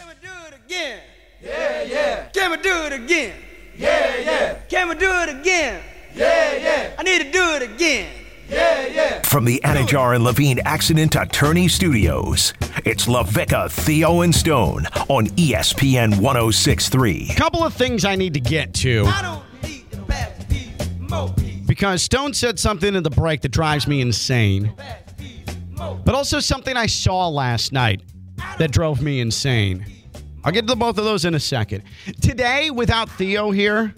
Can we do it again? Yeah, yeah. Can we do it again? Yeah, yeah. Can we do it again? Yeah, yeah. I need to do it again. Yeah, yeah. From the Anidjar and Levine Accident Attorney Studios, it's LaVicka, Theo, and Stone on ESPN 1063. Couple of things I need to get to I don't need the bad piece, more piece, because Stone said something in the break that drives me insane, bad piece, more but also something I saw last night that drove me insane. I'll get to both of those in a second. Today, without Theo here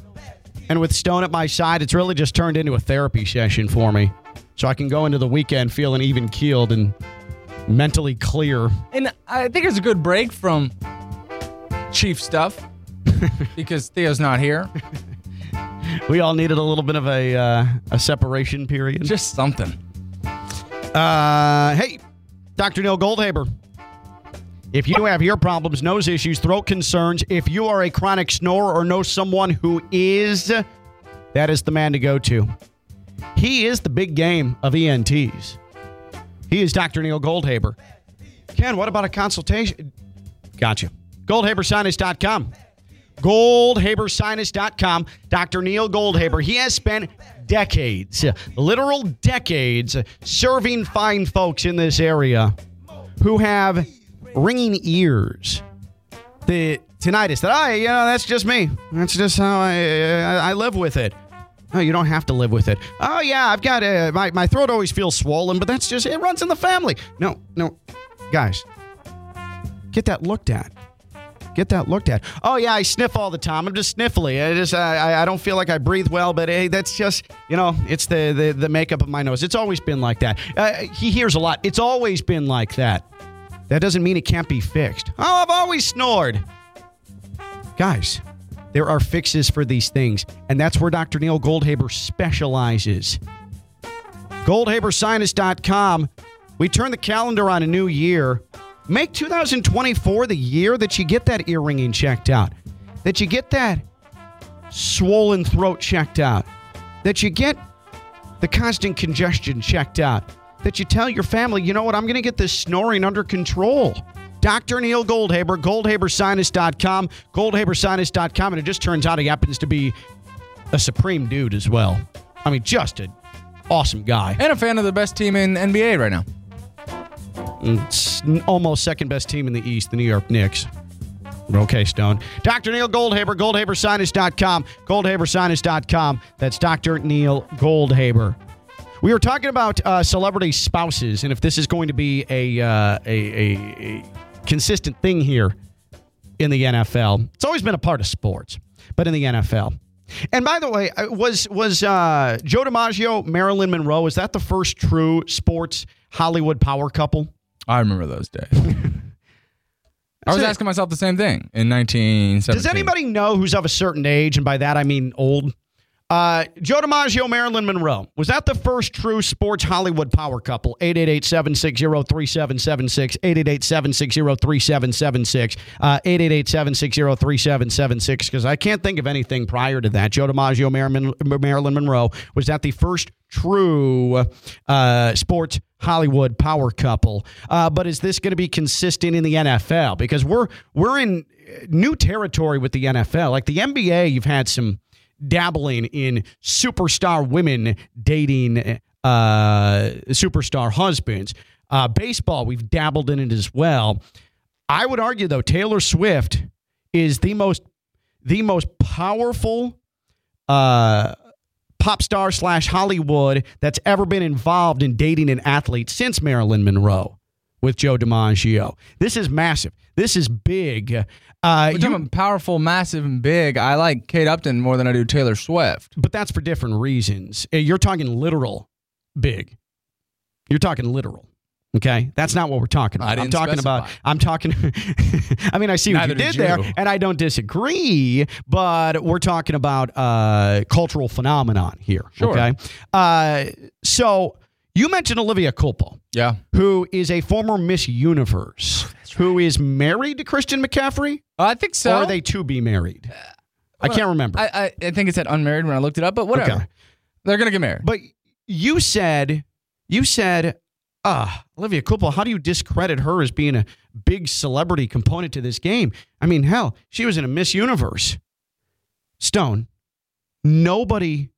and with Stone at my side, it's really just turned into a therapy session for me. So I can go into the weekend feeling even keeled and mentally clear. And I think it's a good break from chief stuff because Theo's not here. We all needed a little bit of a uh, a separation period. Just something. Uh, hey, Dr. Neil Goldhaber. If you have ear problems, nose issues, throat concerns, if you are a chronic snorer or know someone who is, that is the man to go to. He is the big game of ENTs. He is Dr. Neil Goldhaber. Ken, what about a consultation? Gotcha. GoldhaberSinus.com. GoldhaberSinus.com. Dr. Neil Goldhaber. He has spent decades, literal decades, serving fine folks in this area who have ringing ears. The tinnitus that I, you know, that's just me. That's just how I, I, live with it. Oh, you don't have to live with it. Oh, yeah, I've got a, my, my throat always feels swollen, but that's just, it runs in the family. No, no, guys, get that looked at. Get that looked at. Oh yeah, I sniff all the time. I'm just sniffly. I just I, I- I don't feel like I breathe well. But hey, that's just you know it's the the, the makeup of my nose. It's always been like that. Uh, he hears a lot. It's always been like that. That doesn't mean it can't be fixed. Oh, I've always snored. Guys, there are fixes for these things, and that's where Dr. Neil Goldhaber specializes. GoldhaberSinus.com. We turn the calendar on a new year. Make 2024 the year that you get that ear ringing checked out, that you get that swollen throat checked out, that you get the constant congestion checked out, that you tell your family, you know what, I'm going to get this snoring under control. Dr. Neil Goldhaber, goldhabersinus.com, goldhabersinus.com, and it just turns out he happens to be a supreme dude as well. I mean, just an awesome guy. And a fan of the best team in NBA right now. Mm, it's almost second best team in the East, the New York Knicks. Okay, Stone. Dr. Neil Goldhaber, goldhabersinus.com, goldhabersinus.com. That's Dr. Neil Goldhaber. We were talking about uh, celebrity spouses and if this is going to be a, uh, a, a, a consistent thing here in the NFL. It's always been a part of sports, but in the NFL. And by the way, uh, was was uh, Joe DiMaggio, Marilyn Monroe? Is that the first true sports Hollywood power couple? I remember those days. I was asking myself the same thing in 1970. Does anybody know who's of a certain age, and by that I mean old? Uh, Joe DiMaggio, Marilyn Monroe. Was that the first true sports Hollywood power couple? 888-760-3776, 888-760-3776, uh, 888-760-3776, because I can't think of anything prior to that. Joe DiMaggio, Marilyn, Marilyn Monroe. Was that the first true uh, sports Hollywood power couple? Uh, but is this going to be consistent in the NFL? Because we're we're in new territory with the NFL. Like the NBA, you've had some dabbling in superstar women dating uh, superstar husbands. Uh, baseball, we've dabbled in it as well. I would argue, though, Taylor Swift is the most the most powerful uh, pop star slash Hollywood that's ever been involved in dating an athlete since Marilyn Monroe with Joe DiMaggio. This is massive. This is big. Uh, We're you- talking powerful, massive, and big. I like Kate Upton more than I do Taylor Swift. but that's for different reasons. Uh, You're talking literal big. You're talking literal. Okay, that's not what we're talking about. I am didn't talking about. I'm talking. I mean, I see what Neither you did did there, and I don't disagree. But we're talking about uh, cultural phenomenon here. Sure. Okay. Uh, so you mentioned Olivia Culpo, Yeah. who is a former Miss Universe, who is married to Christian McCaffrey, I think so. or are they to be married? I can't remember. I, I, I think it said unmarried when I looked it up, but whatever. Okay. They're going to get married. But you said, you said, uh, Olivia Culpo, how do you discredit her as being a big celebrity component to this game? I mean, hell, she was in a Miss Universe. Stone, nobody,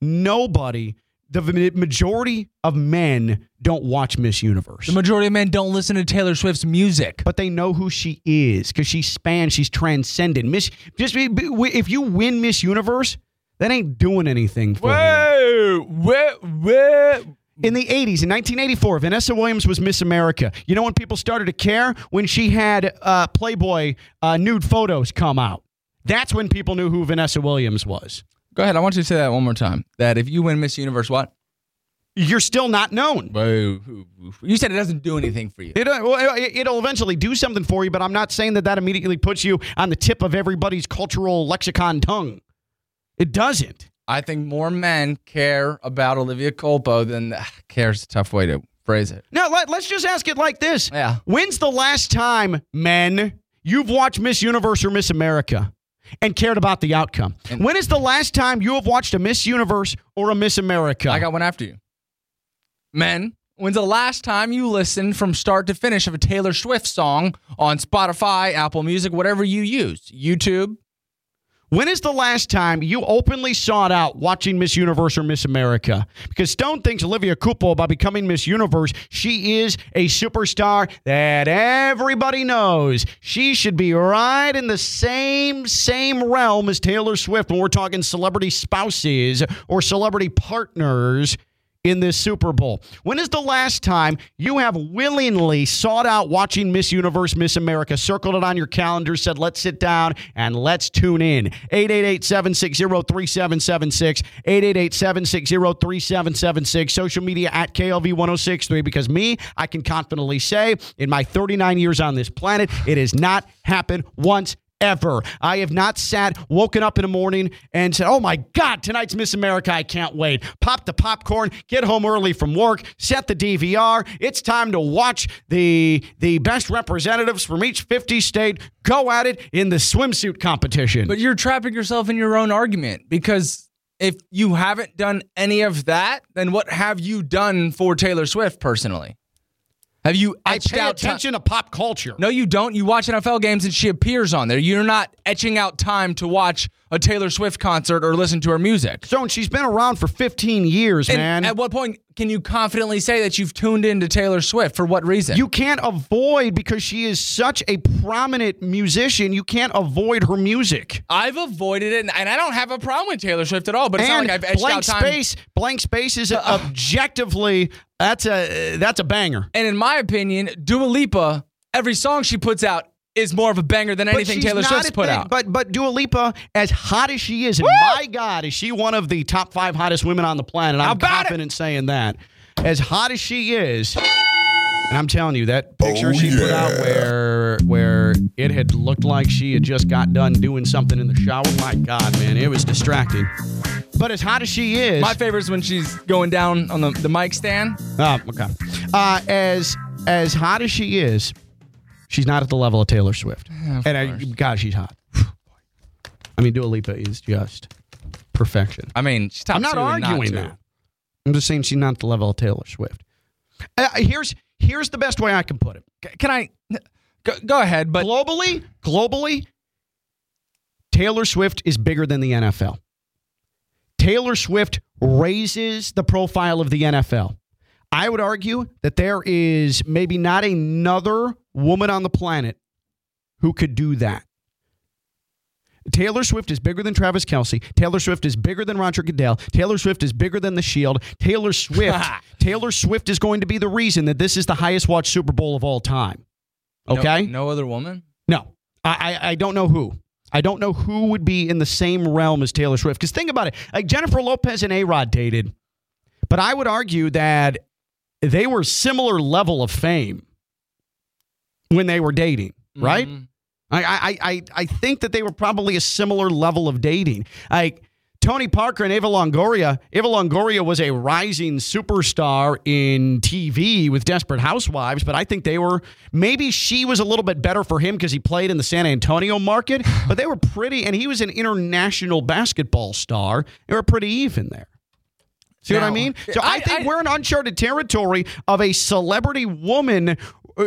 nobody, the majority of men don't watch Miss Universe. The majority of men don't listen to Taylor Swift's music. but they know who she is because she spans, she's transcended. Miss, just if you win Miss Universe, that ain't doing anything for you. Whoa, whoa, whoa. In the 80s, in 1984, Vanessa Williams was Miss America. You know when people started to care? When she had uh, Playboy uh, nude photos come out. That's when people knew who Vanessa Williams was. Go ahead. I want you to say that one more time. That if you win Miss Universe, what? You're still not known. You said it doesn't do anything for you. It, uh, well, it- it'll eventually do something for you, but I'm not saying that that immediately puts you on the tip of everybody's cultural lexicon tongue. It doesn't. I think more men care about Olivia Culpo than ah, care's a tough way to phrase it. Now, let, let's just ask it like this. Yeah. When's the last time, men, you've watched Miss Universe or Miss America and cared about the outcome? And- when is the last time you have watched a Miss Universe or a Miss America? I got one after you. Men, when's the last time you listened from start to finish of a Taylor Swift song on Spotify, Apple Music, whatever you use? YouTube? When is the last time you openly sought out watching Miss Universe or Miss America? Because Stone thinks Olivia Culpo, by becoming Miss Universe, she is a superstar that everybody knows. She should be right in the same same realm as Taylor Swift when we're talking celebrity spouses or celebrity partners in this Super Bowl. When is the last time you have willingly sought out watching Miss Universe, Miss America, circled it on your calendar, said, let's sit down and let's tune in? 888 760 3776. 888 760 3776. Social media at KLV 1063. Because me, I can confidently say, in my 39 years on this planet, it has not happened once ever. I have not sat, woken up in the morning and said, Oh my God, tonight's Miss America. I can't wait. Pop the popcorn, get home early from work, set the DVR. It's time to watch the, the best representatives from each 50 state go at it in the swimsuit competition. But you're trapping yourself in your own argument because if you haven't done any of that, then what have you done for Taylor Swift personally? Have you I etched pay out ti- attention to pop culture. No, you don't. You watch NFL games and she appears on there. You're not etching out time to watch a Taylor Swift concert or listen to her music. Stone, she's been around for 15 years, And man. at what point can you confidently say that you've tuned into Taylor Swift? For what reason? You can't avoid because she is such a prominent musician. You can't avoid her music. I've avoided it, and and I don't have a problem with Taylor Swift at all. But it's and not like I've etched blank out time. space, blank space is uh-uh. objectively that's a that's a banger. And in my opinion, Dua Lipa, every song she puts out is more of a banger than anything Taylor not Swift's put thing- out. But but Dua Lipa, as hot as she is, and my God, is she one of the top five hottest women on the planet? I'm about it? confident saying that. As hot as she is, and I'm telling you that picture she put out where where it had looked like she had just got done doing something in the shower. My God, man, it was distracting. But as hot as she is, my favorite is when she's going down on the, the mic stand. Oh, okay. Uh, as as hot as she is, she's not at the level of Taylor Swift. and I, God, she's hot. I mean, Dua Lipa is just perfection. I mean, she's top I'm not two arguing two. that. I'm just saying she's not at the level of Taylor Swift. Uh, here's here's the best way I can put it. Can I go, go ahead? But globally, globally, Taylor Swift is bigger than the NFL. Taylor Swift raises the profile of the NFL. I would argue that there is maybe not another woman on the planet who could do that. Taylor Swift is bigger than Travis Kelce. Taylor Swift is bigger than Roger Goodell. Taylor Swift is bigger than The Shield. Taylor Swift, Taylor Swift is going to be the reason that this is the highest watched Super Bowl of all time. no- Okay? no, other woman. No, I, I, I don't know who. I don't know who would be in the same realm as Taylor Swift. Because think about it, like Jennifer Lopez and A Rod dated, but I would argue that they were similar level of fame when they were dating, right? Mhm. I, I, I, I think that they were probably a similar level of dating. Like Tony Parker and Eva Longoria. Eva Longoria was a rising superstar in TV with Desperate Housewives, but I think they were maybe she was a little bit better for him because he played in the San Antonio market, but they were pretty, and he was an international basketball star. They were pretty even there. See what I mean? So I, I- think I- we're in uncharted territory of a celebrity woman,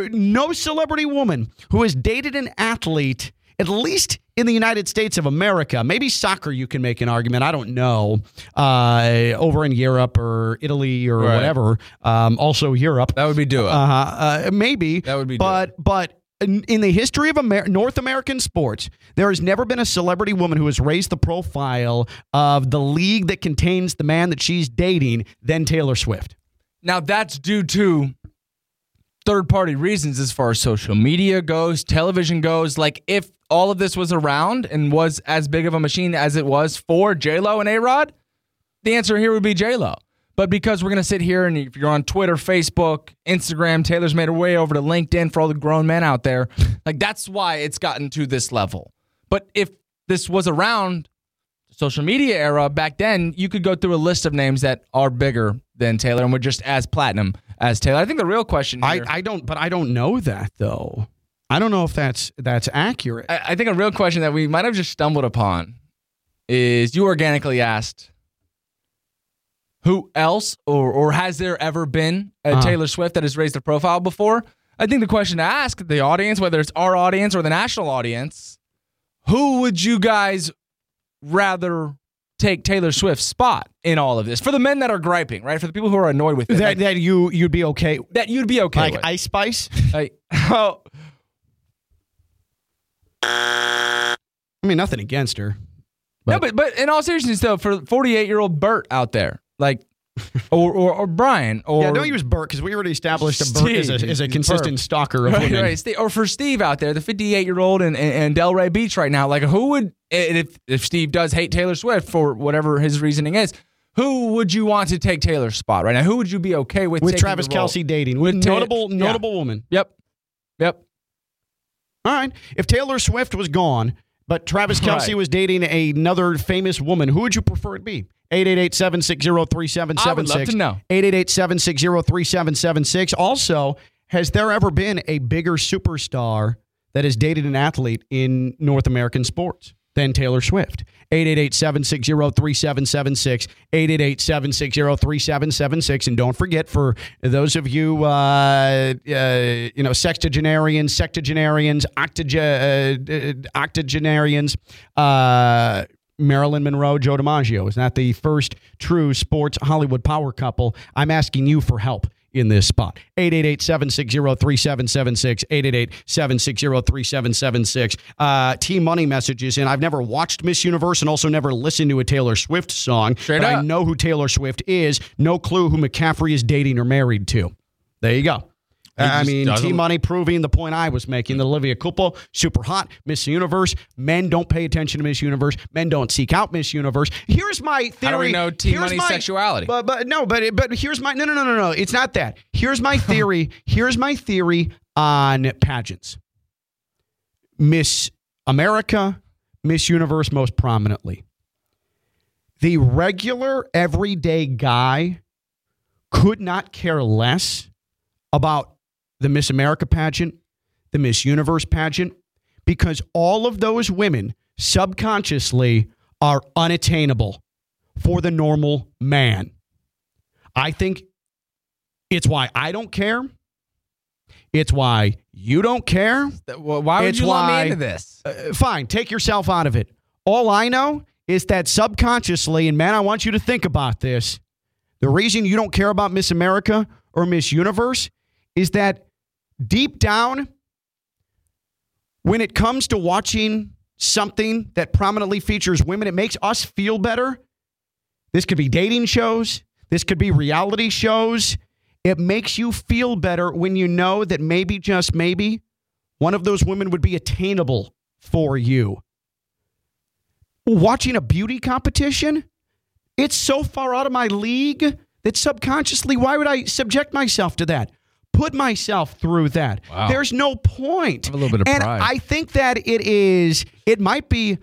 no celebrity woman who has dated an athlete, at least in the United States of America. Maybe soccer, you can make an argument. I don't know. Uh, over in Europe or Italy or Right. whatever. Um, also Europe. That would be Dua. Uh, uh, maybe That would be but but in, in the history of Amer- North American sports, there has never been a celebrity woman who has raised the profile of the league that contains the man that she's dating than Taylor Swift. Now that's due to third party reasons as far as social media goes, television goes. Like if all of this was around and was as big of a machine as it was for J Lo and A Rod, the answer here would be J Lo. But because we're gonna sit here and if you're on Twitter, Facebook, Instagram, Taylor's made her way over to LinkedIn for all the grown men out there. Like that's why it's gotten to this level. But if this was around social media era back then, you could go through a list of names that are bigger than Taylor and were just as platinum as Taylor. I think the real question I, I don't, but I don't know that though. I don't know if that's that's accurate. I, I think a real question that we might have just stumbled upon is you organically asked who else or or has there ever been a Uh-huh. Taylor Swift that has raised a profile before? I think the question to ask the audience, whether it's our audience or the national audience, who would you guys rather take Taylor Swift's spot in all of this? For the men that are griping, right? For the people who are annoyed with it, that like, that you you'd be okay, that you'd be okay like with. Ice Spice. Like, oh, I mean, nothing against her. no, but but in all seriousness, though, for 48 year old Bert out there, like, or or, or Brian, or yeah, don't use Burt because we already established a Burt is a, is a consistent Burt. stalker of right, women. right, or for Steve out there, the 58 year old in, in, in Delray Beach right now, like, who would if if Steve does hate Taylor Swift for whatever his reasoning is, who would you want to take Taylor's spot right now? Who would you be okay with With Travis? Kelce dating, with With Ta- notable yeah. notable woman. Yep, yep. All right. If Taylor Swift was gone, but Travis Kelce Right. was dating another famous woman, who would you prefer it be? 888-760-3776. I would love to know. 888-760-3776. Also, has there ever been a bigger superstar that has dated an athlete in North American sports than Taylor Swift? 888-760-3776. 888-760-3776. And don't forget, for those of you, uh, uh, you know, sextagenarians, uh, octogenarians, uh, Marilyn Monroe, Joe DiMaggio. Is that the first true sports Hollywood power couple? I'm asking you for help in this spot. 888-760-3776, 888-760-3776. Uh, T Money messages and I've never watched Miss Universe and also never listened to a Taylor Swift song. Straight but I know who Taylor Swift is. No clue who McCaffrey is dating or married to. There you go. I mean, T Money proving the point I was making that Olivia Culpo, super hot, Miss Universe. Men don't pay attention to Miss Universe. Men don't seek out Miss Universe. Here's my theory. How do we know T Here's Money's my- sexuality? But, but no, but but here's my no no no no no. It's not that. Here's my theory. here's my theory on pageants. Miss America, Miss Universe, most prominently. The regular everyday guy could not care less about the Miss America pageant, the Miss Universe pageant, because all of those women subconsciously are unattainable for the normal man. I think it's why I don't care. It's why you don't care. Why would It's you let me into this? Uh, fine, take yourself out of it. All I know is that subconsciously, and man, I want you to think about this. The reason you don't care about Miss America or Miss Universe is that deep down, when it comes to watching something that prominently features women, it makes us feel better. This could be dating shows, this could be reality shows. It makes you feel better when you know that maybe, just maybe, one of those women would be attainable for you. Watching a beauty competition, it's so far out of my league that subconsciously, why would I subject myself to that? Put myself through that. Wow. There's no point. A little bit of and pride. I think that it is, it might be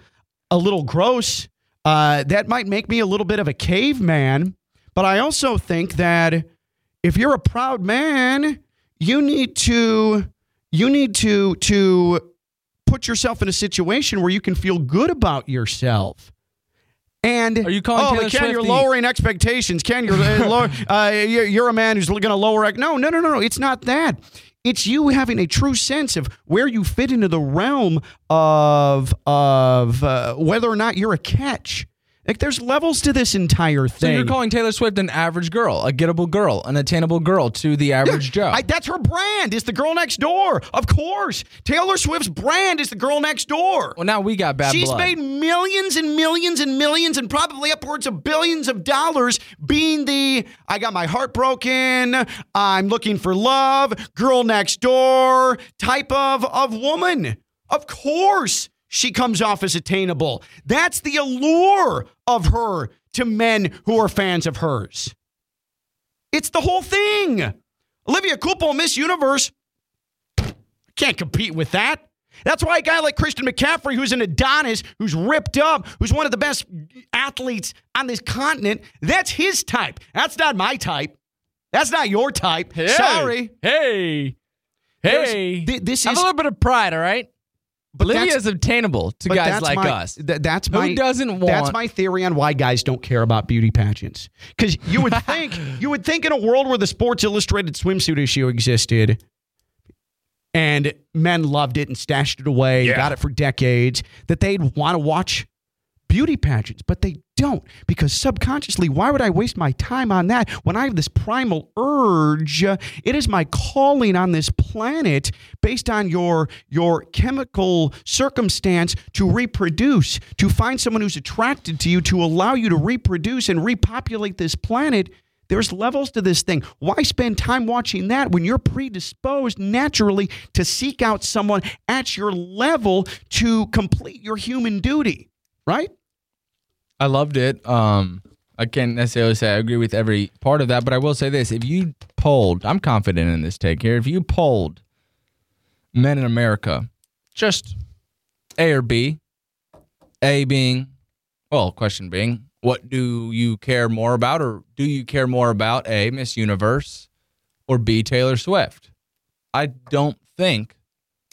a little gross. Uh, that might make me a little bit of a caveman. But I also think that if you're a proud man, you need to you need to to put yourself in a situation where you can feel good about yourself. And Are you calling oh, Taylor Ken, Swift you're the- lowering expectations. Ken, you're uh, lower, uh, you're, you're a man who's going to lower. ex- No, no, no, no, no. It's not that. It's you having a true sense of where you fit into the realm of of uh, whether or not you're a catch. Like there's levels to this entire thing. So you're calling Taylor Swift an average girl, a gettable girl, an attainable girl to the average Joe. I, that's her brand. Is the girl next door? Of course, Taylor Swift's brand is the girl next door. well, now we got bad She's blood. made millions and millions and millions and probably upwards of billions of dollars being the I got my heart broken, I'm looking for love, girl next door type of, of woman. Of course, she comes off as attainable. That's the allure of her to men who are fans of hers. It's the whole thing. Olivia Culpo, Miss Universe, can't compete with that. That's why a guy like Christian McCaffrey, who's an Adonis, who's ripped up, who's one of the best athletes on this continent, that's his type. That's not my type. That's not your type. Hey. Sorry. Hey. Hey. thi- this Have is- a little bit of pride, all right? But Olivia's obtainable to guys like my- us. th- that's Who my doesn't want. That's my theory on why guys don't care about beauty pageants. Because you would think you would think in a world where the Sports Illustrated swimsuit issue existed, and men loved it and stashed it away, got it for decades, that they'd want to watch beauty pageants, but they don't because subconsciously, why would I waste my time on that when I have this primal urge? It is my calling on this planet based on your your chemical circumstance to reproduce, to find someone who's attracted to you, to allow you to reproduce and repopulate this planet. There's levels to this thing. Why spend time watching that when you're predisposed naturally to seek out someone at your level to complete your human duty? Right? I loved it. Um, I can't necessarily say I agree with every part of that, but I will say this: if you polled, I'm confident in this take here. If you polled men in America, just A or B, A being, well, question being, what do you care more about, or do you care more about A, Miss Universe, or B, Taylor Swift? I don't think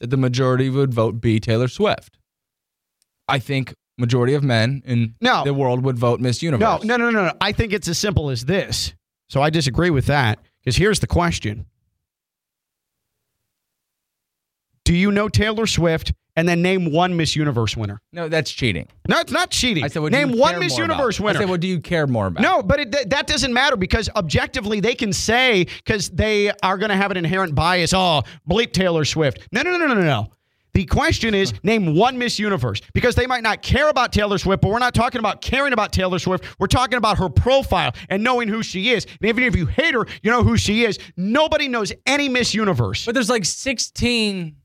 that the majority would vote B, Taylor Swift. I think majority of men in No. the world would vote Miss Universe. No, no, no, no, no. I think it's as simple as this. So I disagree with that because here's the question Do you know Taylor Swift and then name one Miss Universe winner? No, that's cheating. No, it's not cheating. I said, do name one Miss more about? Universe winner. I said, what do you care more about? No, but it, that- that doesn't matter because objectively they can say because they are going to have an inherent bias. Oh, bleep Taylor Swift. No, no, no, no, no, no. The question is name one Miss Universe because they might not care about Taylor Swift, but we're not talking about caring about Taylor Swift. We're talking about her profile and knowing who she is. And even if you hate her, you know who she is. Nobody knows any Miss Universe. But there's like 16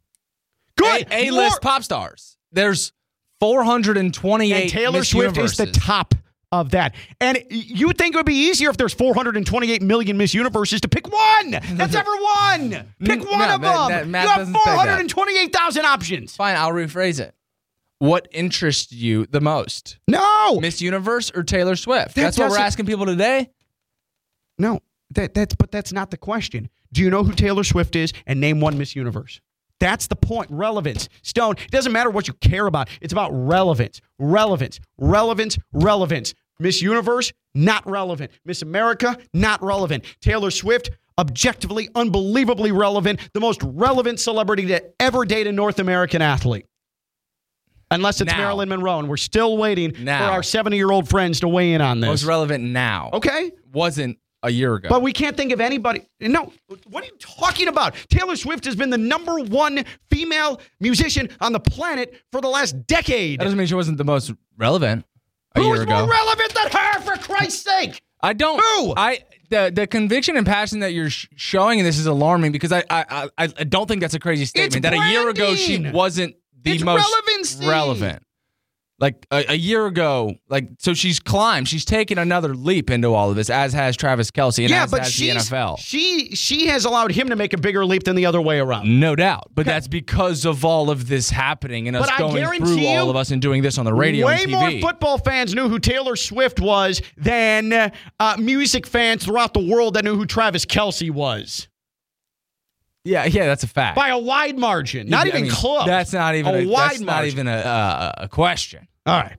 Good. A list pop stars. There's 428 And Taylor Miss Swift is the top of that. And you would think it would be easier if there's 428 million Miss Universes to pick one. That's ever one. Pick one no, of them. you have doesn't say that. 428,000 options. Fine, I'll rephrase it. What interests you the most? No. Miss Universe or Taylor Swift? That That's what we're asking people today. No. That that's but that's not the question. Do you know who Taylor Swift is and name one Miss Universe? That's the point. Relevance. Stone, it doesn't matter what you care about. It's about relevance. Relevance. Relevance. Relevance. Miss Universe, not relevant. Miss America, not relevant. Taylor Swift, objectively, unbelievably relevant. The most relevant celebrity to ever date a North American athlete. Unless it's Now. Marilyn Monroe, and we're still waiting Now. for our 70 year old friends to weigh in on this. Most relevant now. okay? Wasn't a year ago. But we can't think of anybody. No, what are you talking about? Taylor Swift has been the number one female musician on the planet for the last decade. that doesn't mean she wasn't the most relevant a Who's year ago. more relevant than her, for Christ's sake? I don't. Who? I the the conviction and passion that you're sh- showing in this is alarming because I I I, I don't think that's a crazy statement. that a year ago she wasn't the It's most relevant. Like a, a year ago, like so she's climbed. She's taken another leap into all of this, as has Travis Kelce and yeah, as but has the NFL. she she has allowed him to make a bigger leap than the other way around. No doubt, but that's because of all of this happening and us But I going guarantee through all of us and doing this on the radio Way and more football fans knew who Taylor Swift was than uh, music fans throughout the world that knew who Travis Kelce was yeah, yeah, that's a fact. by a wide margin. Not I even mean, close. That's not even a, a, wide that's not even a, uh, a question. All right.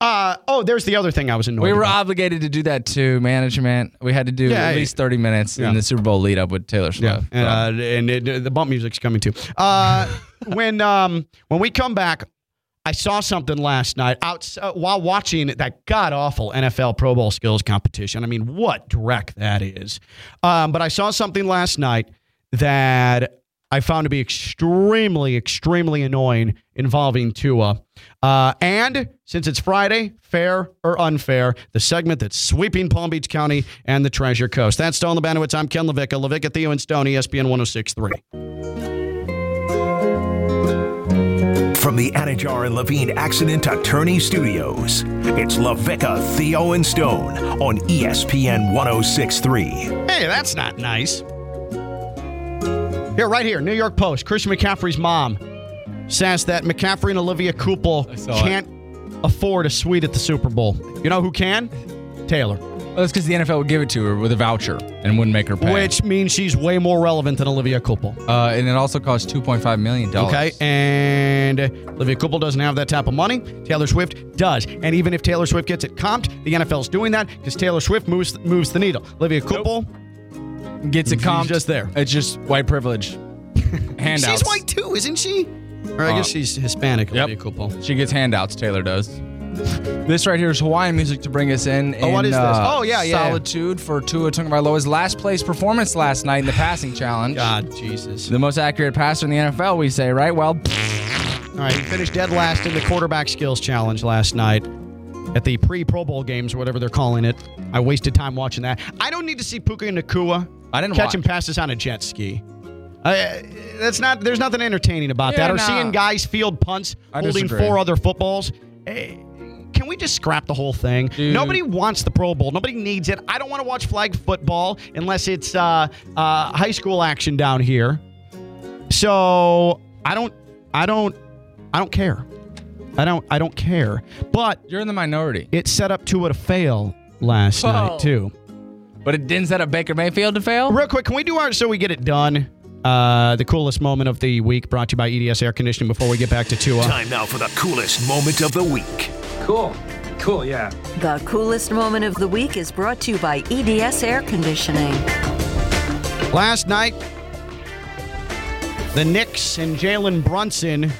Uh, oh, there's the other thing I was annoyed We were about. obligated to do that too, management. We had to do Yeah, at least 30 minutes Yeah. in the Super Bowl lead up with Taylor Yeah, Swift. and, uh, and it, the bump music's coming too. Uh, when um, when we come back, I saw something last night out uh, while watching that god awful NFL Pro Bowl skills competition. I mean, what dreck that is. Um, but I saw something last night that I found to be extremely, extremely annoying involving Tua. Uh, and since it's Friday, fair or unfair, the segment that's sweeping Palm Beach County and the Treasure Coast. That's Stone Lebanowitz. I'm Ken LaVicka. LaVicka, Theo, and Stone, ESPN 1063. From the Anidjar and Levine Accident Attorney Studios, it's LaVicka, Theo, and Stone on ESPN 1063. Hey, that's not nice. Here, right here, New York Post. Christian McCaffrey's mom says that McCaffrey and Olivia Culpo saw it. can't afford a suite at the Super Bowl. You know who can? Taylor. Well, that's because the NFL would give it to her with a voucher and wouldn't make her pay. Which means she's way more relevant than Olivia Culpo. uh, and it also costs 2.5 million dollars. Okay, and Olivia Culpo doesn't have that type of money. Taylor Swift does, and even if Taylor Swift gets it comped, the NFL's doing that because Taylor Swift moves moves the needle. Olivia Culpo, gets it She's just there. It's just white privilege. handouts. she's white too, isn't she? Or I Uh, guess she's Hispanic. yep. Olivia Culpo. She gets handouts. Taylor does. This right here is Hawaiian music to bring us in. Oh, what in, is this? uh, Oh, yeah, yeah, yeah. Solitude for Tua Tagovailoa's last place performance last night in the passing challenge. God, Jesus. The most accurate passer in the NFL, we say, right? Well, All right, he finished dead last in the quarterback skills challenge last night at the pre Pro Bowl games or whatever they're calling it. I wasted time watching that. I don't need to see Puka Nacua I didn't watch catching watch. passes on a jet ski. I, that's not. There's nothing entertaining about Yeah, that. Or nah. seeing guys field punts I holding disagree. four other footballs. Eh, Can we just scrap the whole thing? Dude. Nobody wants the Pro Bowl. Nobody needs it. I don't want to watch flag football unless it's uh, uh, high school action down here. So I don't. I don't. I don't care. I don't. I don't care. But you're in the minority. it set up Tua to fail last Whoa. night too. But it didn't set up Baker Mayfield to fail? Real quick, can we do our so we get it done? Uh, the coolest moment of the week brought to you by EDS Air Conditioning before we get back to Tua. Time now for the coolest moment of the week. Cool. Cool, yeah. The coolest moment of the week is brought to you by EDS Air Conditioning. Last night, the Knicks and Jalen Brunson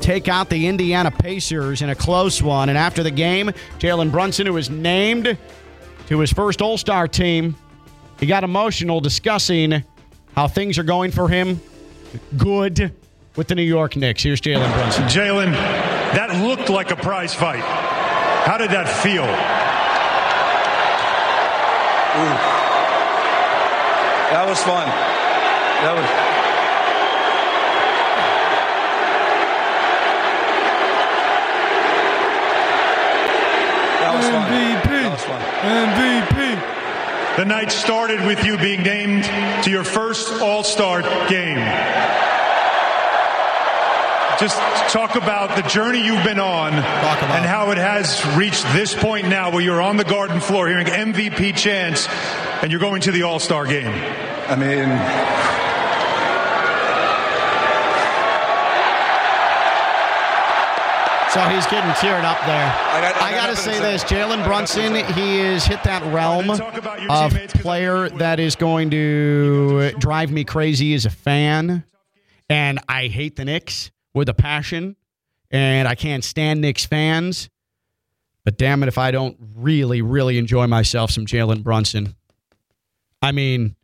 take out the Indiana Pacers in a close one. And after the game, Jalen Brunson, who was named to his first All Star team, he got emotional discussing how things are going for him. Good with the New York Knicks. Here's Jalen Brunson. Jalen, that looked like a prize fight. How did that feel? That was fun. That was. That was fun. That was fun. MVP. The night started with you being named to your first All Star game. Just talk about the journey you've been on and how it has reached this point now where you're on the garden floor hearing MVP chants and you're going to the All Star game. I mean, So he's getting teared up there. I, got- I got to say this. Jalen Brunson, he has hit that realm then talk about your of player know you will. that is going to drive me crazy as a fan. And I hate the Knicks with a passion. And I can't stand Knicks fans. But damn it if I don't really, really enjoy myself some Jalen Brunson. I mean,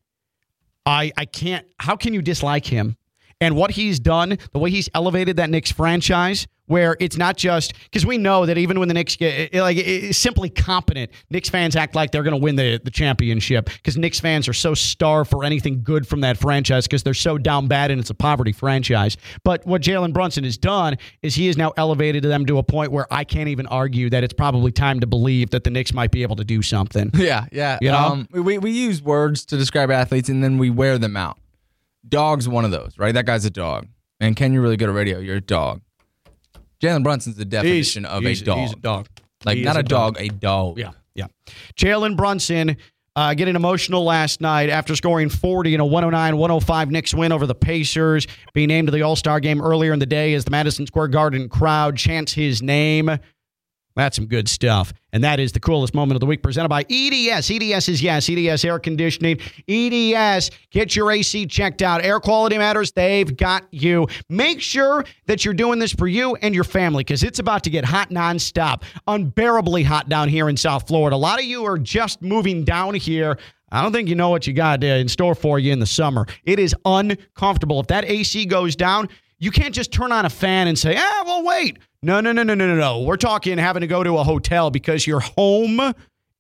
I I can't. How can you dislike him? And what he's done, the way he's elevated that Knicks franchise, where it's not just because we know that even when the Knicks get like simply competent, Knicks fans act like they're going to win the the championship because Knicks fans are so starved for anything good from that franchise because they're so down bad and it's a poverty franchise. But what Jalen Brunson has done is he has now elevated them to a point where I can't even argue that it's probably time to believe that the Knicks might be able to do something. Yeah, yeah. You know? um, we, we use words to describe athletes and then we wear them out. Dog's one of those, right? That guy's a dog. And Ken, you're really good at radio. You're a dog. Jalen Brunson's the definition of a dog. He's a dog. Like He not is a dog, a dog. Yeah, yeah. Jalen Brunson uh, getting emotional last night after scoring 40 in a 109 105 Knicks win over the Pacers, being named to the All Star game earlier in the day as the Madison Square Garden crowd chants his name. That's some good stuff. And that is the coolest moment of the week presented by EDS. EDS is yes, EDS air conditioning. EDS, get your AC checked out. Air quality matters. They've got you. Make sure that you're doing this for you and your family because it's about to get hot nonstop, unbearably hot down here in South Florida. A lot of you are just moving down here. I don't think you know what you got uh, in store for you in the summer. It is uncomfortable. If that AC goes down, you can't just turn on a fan and say, ah, well, wait. No, no, no, no, no, no, no. We're talking having to go to a hotel because your home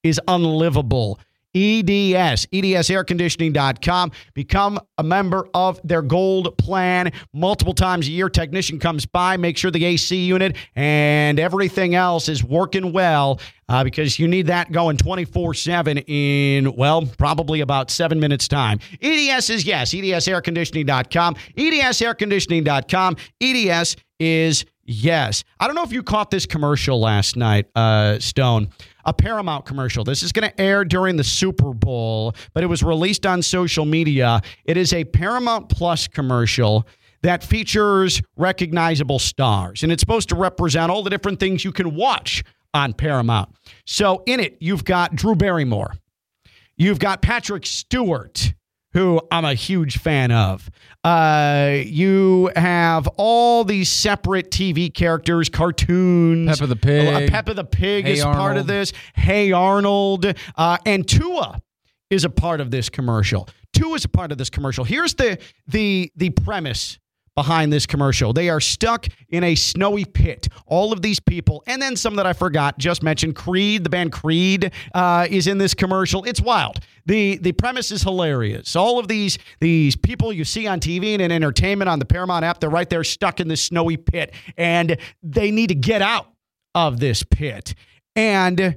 is unlivable. EDS, EDSairconditioning.com. Become a member of their gold plan. Multiple times a year, technician comes by, make sure the AC unit and everything else is working well uh, because you need that going 24 7 in, well, probably about seven minutes' time. EDS is yes, EDSairconditioning.com. EDSairconditioning.com. EDS is yes. I don't know if you caught this commercial last night, uh, Stone a Paramount commercial. This is going to air during the Super Bowl, but it was released on social media. It is a Paramount Plus commercial that features recognizable stars, and it's supposed to represent all the different things you can watch on Paramount. So in it, you've got Drew Barrymore, you've got Patrick Stewart. Who I'm a huge fan of. Uh, you have all these separate TV characters, cartoons. Peppa the Pig. Uh, Peppa the Pig Hey is part of this. Hey Arnold. Uh, and Tua is a part of this commercial. Tua is a part of this commercial. Here's the the the premise behind this commercial. They are stuck in a snowy pit. All of these people, and then some that I forgot, just mentioned. Creed, the band Creed, uh, is in this commercial. It's wild. the The premise is hilarious. All of these these people you see on TV and in entertainment on the Paramount app, they're right there stuck in this snowy pit, and they need to get out of this pit. And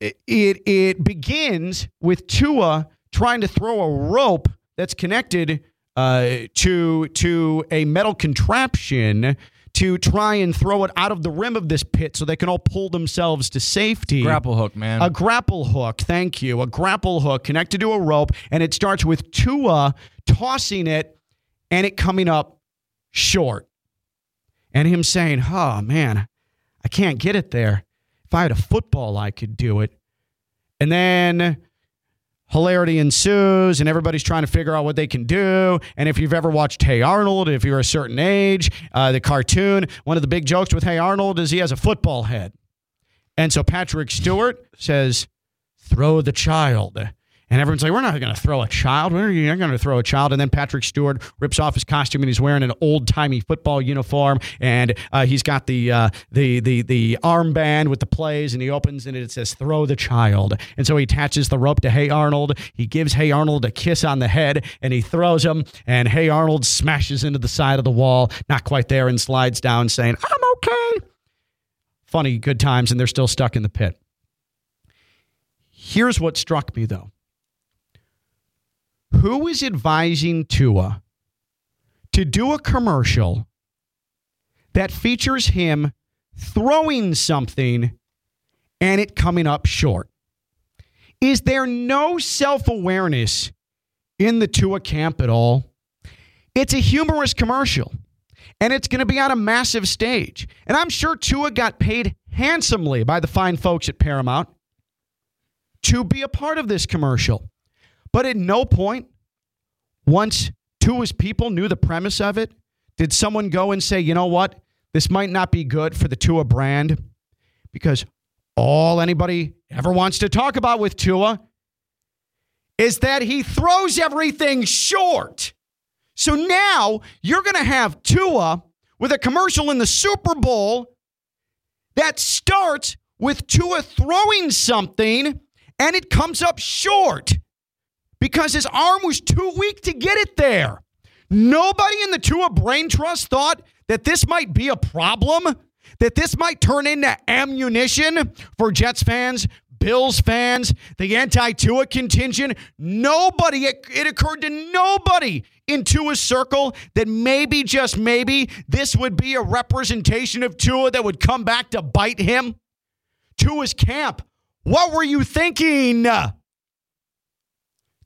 it it begins with Tua trying to throw a rope that's connected uh, to to a metal contraption to try and throw it out of the rim of this pit so they can all pull themselves to safety. Grapple hook, man. A grapple hook, thank you. A grapple hook connected to a rope, and it starts with Tua tossing it and it coming up short. And him saying, Oh man, I can't get it there. If I had a football, I could do it. And then hilarity ensues, and everybody's trying to figure out what they can do. And if you've ever watched Hey Arnold, if you're a certain age, uh, the cartoon, one of the big jokes with Hey Arnold is he has a football head. And so Patrick Stewart says, throw the child. And everyone's like, we're not going to throw a child. We're not going to throw a child. And then Patrick Stewart rips off his costume and he's wearing an old timey football uniform. And uh, he's got the, uh, the, the, the armband with the plays and he opens and it says, throw the child. And so he attaches the rope to Hey Arnold. He gives Hey Arnold a kiss on the head and he throws him. And Hey Arnold smashes into the side of the wall, not quite there, and slides down saying, I'm okay. Funny, good times. And they're still stuck in the pit. Here's what struck me though. Who is advising Tua to do a commercial that features him throwing something and it coming up short? Is there no self awareness in the Tua camp at all? It's a humorous commercial and it's going to be on a massive stage. And I'm sure Tua got paid handsomely by the fine folks at Paramount to be a part of this commercial. But at no point, once Tua's people knew the premise of it, did someone go and say, you know what, this might not be good for the Tua brand? Because all anybody ever wants to talk about with Tua is that he throws everything short. So now you're going to have Tua with a commercial in the Super Bowl that starts with Tua throwing something and it comes up short because his arm was too weak to get it there. Nobody in the Tua Brain Trust thought that this might be a problem, that this might turn into ammunition for Jets fans, Bills fans, the anti Tua contingent. Nobody, it, it occurred to nobody in Tua's circle that maybe, just maybe, this would be a representation of Tua that would come back to bite him. Tua's camp. What were you thinking?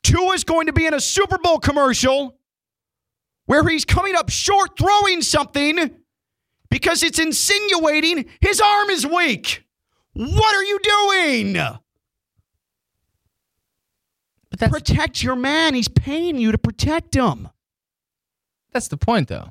Tua's going to be in a Super Bowl commercial where he's coming up short throwing something because it's insinuating his arm is weak. What are you doing? Protect your man. He's paying you to protect him. that's the point, though.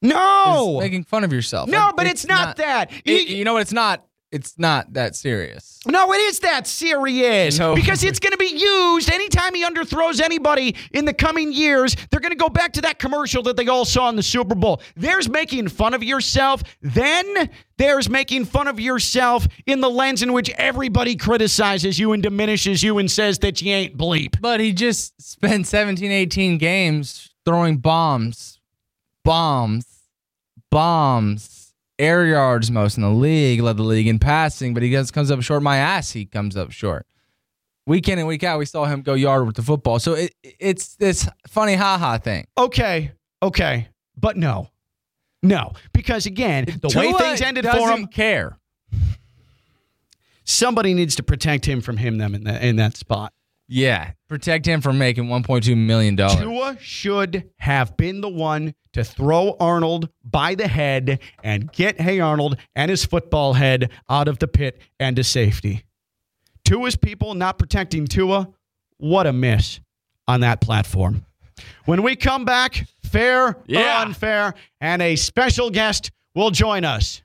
No. Making fun of yourself. No, Like, but it's not that. It- you know what? It's not. It's not that serious. No, it is that serious. No. Because it's going to be used anytime he underthrows anybody in the coming years. They're going to go back to that commercial that they all saw in the Super Bowl. There's making fun of yourself. Then there's making fun of yourself in the lens in which everybody criticizes you and diminishes you and says that you ain't bleep. But he just spent 17, 18 games throwing bombs, bombs, bombs. Air yards most in the league, led the league in passing, but he just comes up short. My ass, he comes up short. Week in and week out, we saw him go yard with the football. So it, it's this funny haha thing. Okay, okay, but no. No, because again, the way things ended for him, care. somebody needs to protect him from him them in, the, in that spot. Yeah, protect him from making 1.2 million dollars. Tua should have been the one to throw Arnold by the head and get Hey Arnold and his football head out of the pit and to safety. Tua's people not protecting Tua, what a miss on that platform. When we come back, fair Yeah. or unfair, and a special guest will join us.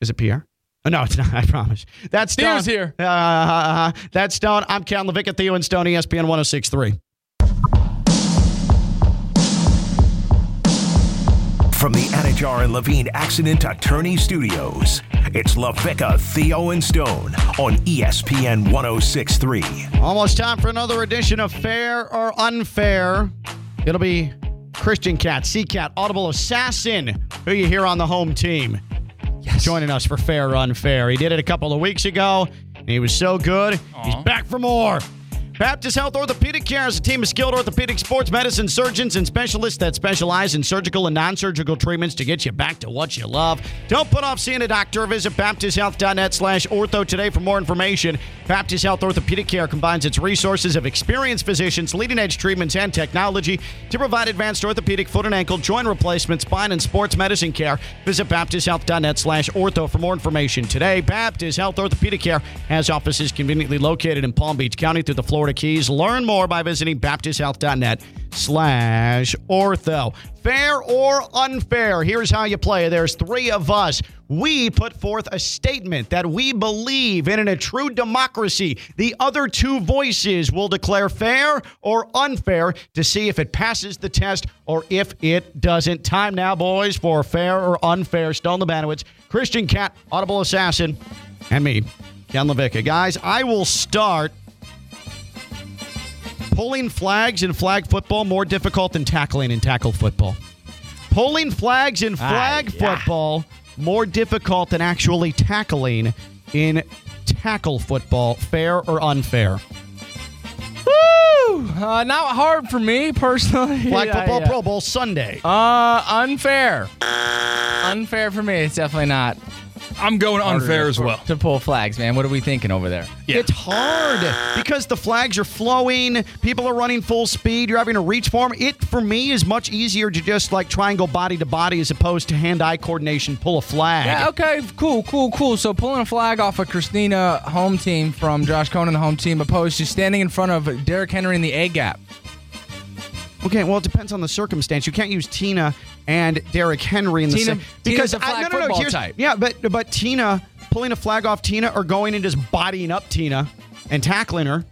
Is it Pierre? Oh, no, it's not. I promise. That's Stone. Pierre's here. Uh, uh, uh that's Stone. I'm Cal Levick Theo and Stone, ESPN 1063. From the Anidjar and Levine Accident Attorney Studios, it's LaVicka, Theo, and Stone on ESPN 1063. Almost time for another edition of Fair or Unfair. It'll be Christian Cat, C Cat, Audible Assassin, who you hear on the home team. Joining us for Fair or Unfair. He did it a couple of weeks ago, and he was so good. He's back for more. Baptist Health Orthopedic Care is a team of skilled orthopedic sports medicine surgeons and specialists that specialize in surgical and non surgical treatments to get you back to what you love. Don't put off seeing a doctor. Visit baptisthealth.net slash ortho today for more information. Baptist Health Orthopedic Care combines its resources of experienced physicians, leading edge treatments, and technology to provide advanced orthopedic foot and ankle, joint replacement, spine, and sports medicine care. Visit baptisthealth.net slash ortho for more information today. Baptist Health Orthopedic Care has offices conveniently located in Palm Beach County through the Florida Keys. Learn more by visiting baptisthealth.net slash ortho. Fair or unfair? Here's how you play. There's three of us. We put forth a statement that we believe in in a true democracy. The other two voices will declare fair or unfair to see if it passes the test or if it doesn't. Time now, boys, for fair or unfair. Stone Labanowitz, Christian Cat, Audible Assassin, and me, Ken LaVicka. Guys, I will start pulling flags in flag football more difficult than tackling in tackle football. Pulling flags in flag football more difficult than actually tackling in tackle football. Fair or unfair? Woo! Uh, not hard for me personally. Flag Yeah, football yeah. Pro Bowl Sunday. Uh, unfair. Unfair for me. It's definitely not. I'm going unfair as well. To pull flags, man. What are we thinking over there? Yeah. It's hard because the flags are flowing. People are running full speed. You're having to reach for them. It, for me, is much easier to just like try and go body to body as opposed to hand eye coordination, pull a flag. Yeah, okay, cool, cool, cool. So pulling a flag off of Christina home team from Josh Conan, the home team, opposed to standing in front of Derrick Henry in the A gap. Okay, well, it depends on the circumstance. You can't use Tina and Derrick Henry in the Tina- same a I- flag football here's- type. Yeah, but but Tina pulling a flag off Tina or going and just bodying up Tina and tackling her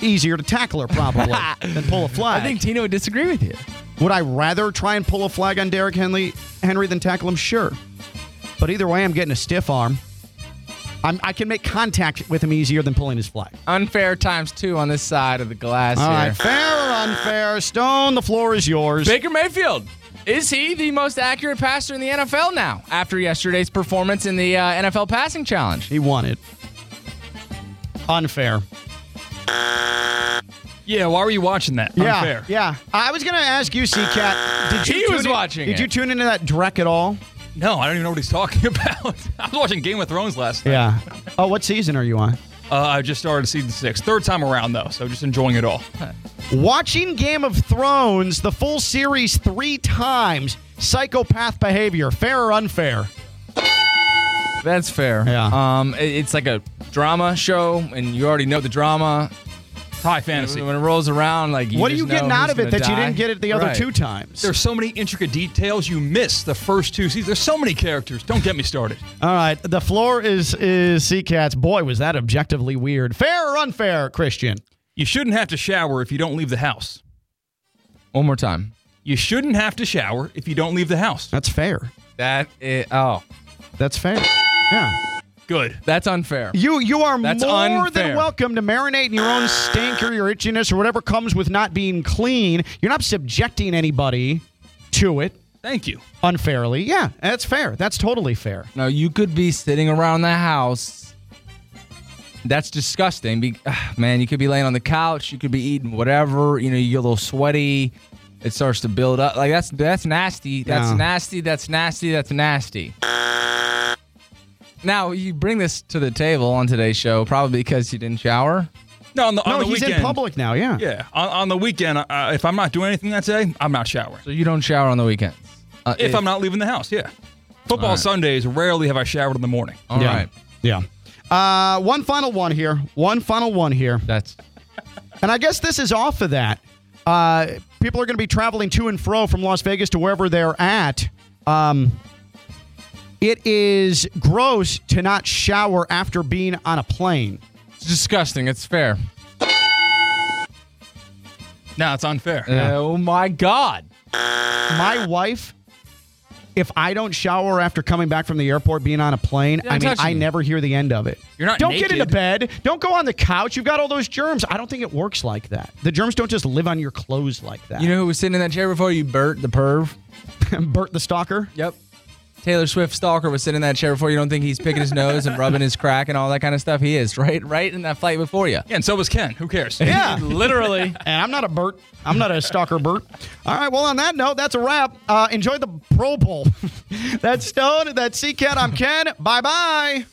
easier to tackle her probably than pull a flag. I think Tina would disagree with you. Would I rather try and pull a flag on Derrick Henry Henry than tackle him? Sure, but either way, I'm getting a stiff arm. I'm, I can make contact with him easier than pulling his flag. Unfair times two on this side of the glass All here. right, fair or unfair? Stone, the floor is yours. Baker Mayfield. Is he the most accurate passer in the NFL now after yesterday's performance in the uh, NFL passing challenge? He won it. Unfair. Yeah, why were you watching that? Yeah, Unfair. yeah. I was gonna ask you, C-Cat. Did you He tune was in- watching Did it. you tune into that Drek at all? No, I don't even know what he's talking about. I was watching Game of Thrones last night. Yeah. Oh, what season are you on? Uh, I just started season six. Third time around, though, so just enjoying it all. Watching Game of Thrones, the full series three times. Psychopath behavior, fair or unfair? That's fair. Yeah. Um, it- it's like a drama show, and you already know the drama. It's high fantasy. When it rolls around, like you what are just you getting out of it gonna that you didn't get it the other Right. two times? There's so many intricate details you miss the first two seasons. There's so many characters. Don't get me started. All right, the floor is is Sea Cats. Boy, was that objectively weird. Fair or unfair, Christian? You shouldn't have to shower if you don't leave the house. One more time. You shouldn't have to shower if you don't leave the house. That's fair. That is, oh, That's fair. Yeah. Good. that's unfair. You you are That's more unfair. than welcome to marinate in your own stink or your itchiness or whatever comes with not being clean. You're not subjecting anybody to it Thank you. unfairly. Yeah, that's fair. That's totally fair. No, you could be sitting around the house. That's disgusting. Be, ah, man, you could be laying on the couch. You could be eating whatever. You know, you get a little sweaty. It starts to build up. Like that's that's nasty. That's Yeah. nasty. That's nasty. That's nasty. Now you bring this to the table on today's show, probably because you didn't shower. No, on the, on No, the he's weekend. in public now. Yeah. Yeah, on, on the weekend, uh, if I'm not doing anything that day, I'm not showering. So you don't shower on the weekends. Uh, If I'm not leaving the house, yeah. Football All right. Sundays, rarely have I showered in the morning. all yeah. right. Yeah. Uh, one final one here. One final one here. That's And I guess this is off of that. Uh, people are going to be traveling to and fro from Las Vegas to wherever they're at. Um, it is gross to not shower after being on a plane. it's disgusting. It's fair. No, it's unfair. Oh my God. My wife, if I don't shower after coming back from the airport, being on a plane, You're I mean, touching I me. never hear the end of it. You're not Don't get into naked. bed. Don't go on the couch. You've got all those germs. I don't think it works like that. The germs don't just live on your clothes like that. You know who was sitting in that chair before you, Bert the perv? Bert the stalker. Yep. Taylor Swift stalker was sitting in that chair before. You don't think he's picking his nose and rubbing his crack and all that kind of stuff? He is right, right in that flight before you. Yeah, and so was Ken. Who cares? Yeah. Literally. And I'm not a Bert. I'm not a stalker Bert. All right. Well, on that note, that's a wrap. Uh, enjoy the Pro Bowl. that's Stone. That's C Ken. I'm Ken. Bye bye.